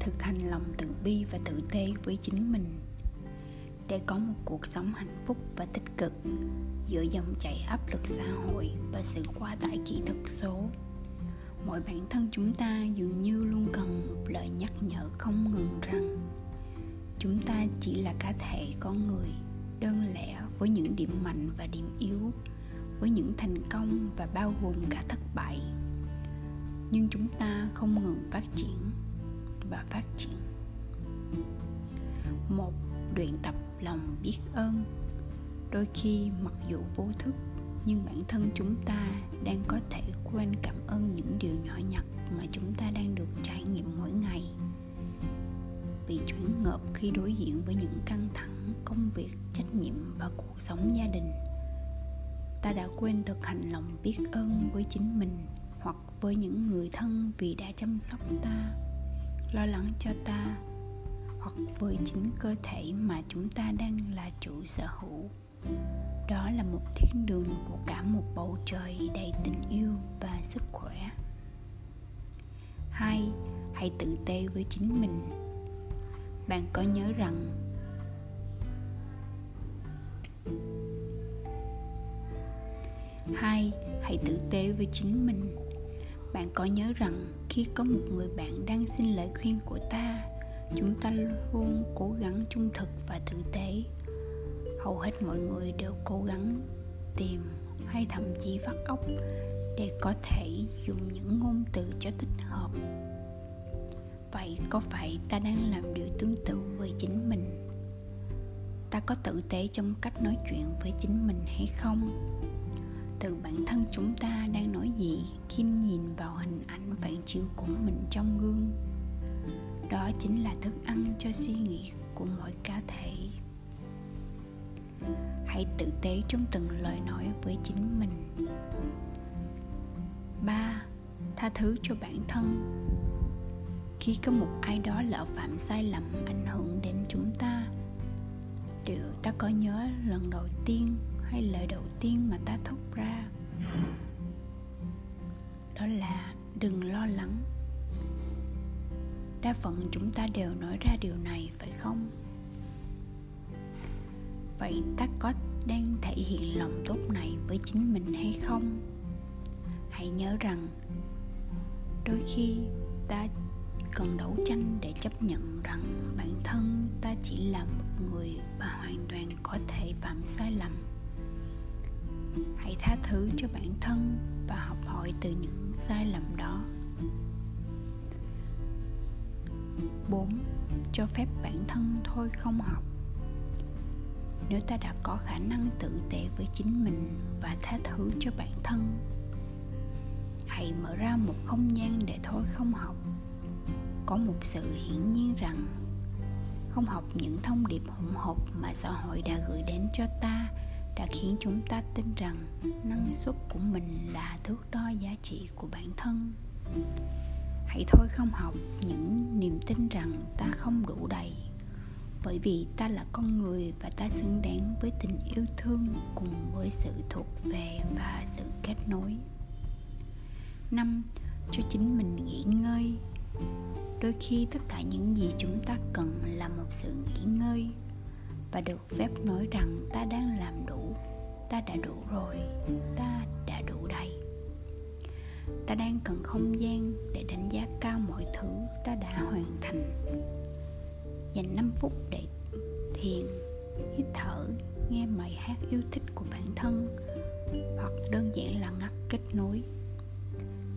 thực hành lòng từ bi và tử tế với chính mình. Để có một cuộc sống hạnh phúc và tích cực, giữa dòng chảy áp lực xã hội và sự quá tải kỹ thuật số, mỗi bản thân chúng ta dường như luôn cần một lời nhắc nhở không ngừng rằng chúng ta chỉ là cá thể con người, đơn lẻ với những điểm mạnh và điểm yếu, với những thành công và bao gồm cả thất bại. Nhưng chúng ta không ngừng phát triển và phát triển. Một, luyện tập lòng biết ơn. Đôi khi mặc dù vô thức, nhưng bản thân chúng ta đang có thể quên cảm ơn những điều nhỏ nhặt mà chúng ta đang được trải nghiệm mỗi ngày. Bị choáng ngợp khi đối diện với những căng thẳng, công việc, trách nhiệm và cuộc sống gia đình. Ta đã quên thực hành lòng biết ơn với chính mình hoặc với những người thân vì đã chăm sóc ta lo lắng cho ta, hoặc với chính cơ thể mà chúng ta đang là chủ sở hữu. Đó là một thiên đường của cả một bầu trời đầy tình yêu và sức khỏe. Hai, hãy tự tê với chính mình. Bạn có nhớ rằng hai, hãy tử tế với chính mình. Bạn có nhớ rằng khi có một người bạn đang xin lời khuyên của ta, chúng ta luôn cố gắng trung thực và tử tế. Hầu hết mọi người đều cố gắng tìm hay thậm chí phát óc để có thể dùng những ngôn từ cho thích hợp. Vậy có phải ta đang làm điều tương tự với chính mình? Ta có tử tế trong cách nói chuyện với chính mình hay không? Từ bản thân chúng ta đang nói gì khi nhìn vào hình ảnh phản chiếu của mình trong gương. Đó chính là thức ăn cho suy nghĩ của mỗi cá thể. Hãy tử tế trong từng lời nói với chính mình. Ba, tha thứ cho bản thân. Khi có một ai đó lỡ phạm sai lầm ảnh hưởng đến chúng ta, điều ta có nhớ lần đầu tiên hay lời đầu tiên mà ta thốt ra? Đó là đừng lo lắng. Đa phần chúng ta đều nói ra điều này, phải không? Vậy ta có đang thể hiện lòng tốt này với chính mình hay không? Hãy nhớ rằng, đôi khi ta cần đấu tranh để chấp nhận rằng bản thân ta chỉ là một người và hoàn toàn có thể phạm sai lầm hãy tha thứ cho bản thân và học hỏi từ những sai lầm đó 4. Cho phép bản thân thôi không học Nếu ta đã có khả năng tự tệ với chính mình và tha thứ cho bản thân, Hãy mở ra một không gian để thôi không học Có một sự hiển nhiên rằng không học những thông điệp hỗn hợp mà xã hội đã gửi đến cho ta đã khiến chúng ta tin rằng năng suất của mình là thước đo giá trị của bản thân. Hãy thôi không học những niềm tin rằng ta không đủ đầy, bởi vì ta là con người và ta xứng đáng với tình yêu thương cùng với sự thuộc về và sự kết nối. Năm, cho chính mình nghỉ ngơi. Đôi khi tất cả những gì chúng ta cần là một sự nghỉ ngơi và được phép nói rằng ta đang làm đủ. Ta đã đủ rồi. Ta đã đủ đầy. Ta đang cần không gian để đánh giá cao mọi thứ ta đã hoàn thành. Dành 5 phút để thiền, hít thở, nghe bài hát yêu thích của bản thân, hoặc đơn giản là ngắt kết nối.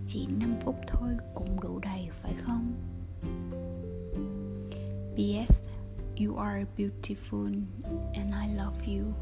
Chỉ 5 phút thôi cũng đủ đầy, phải không? PS You are beautiful and I love you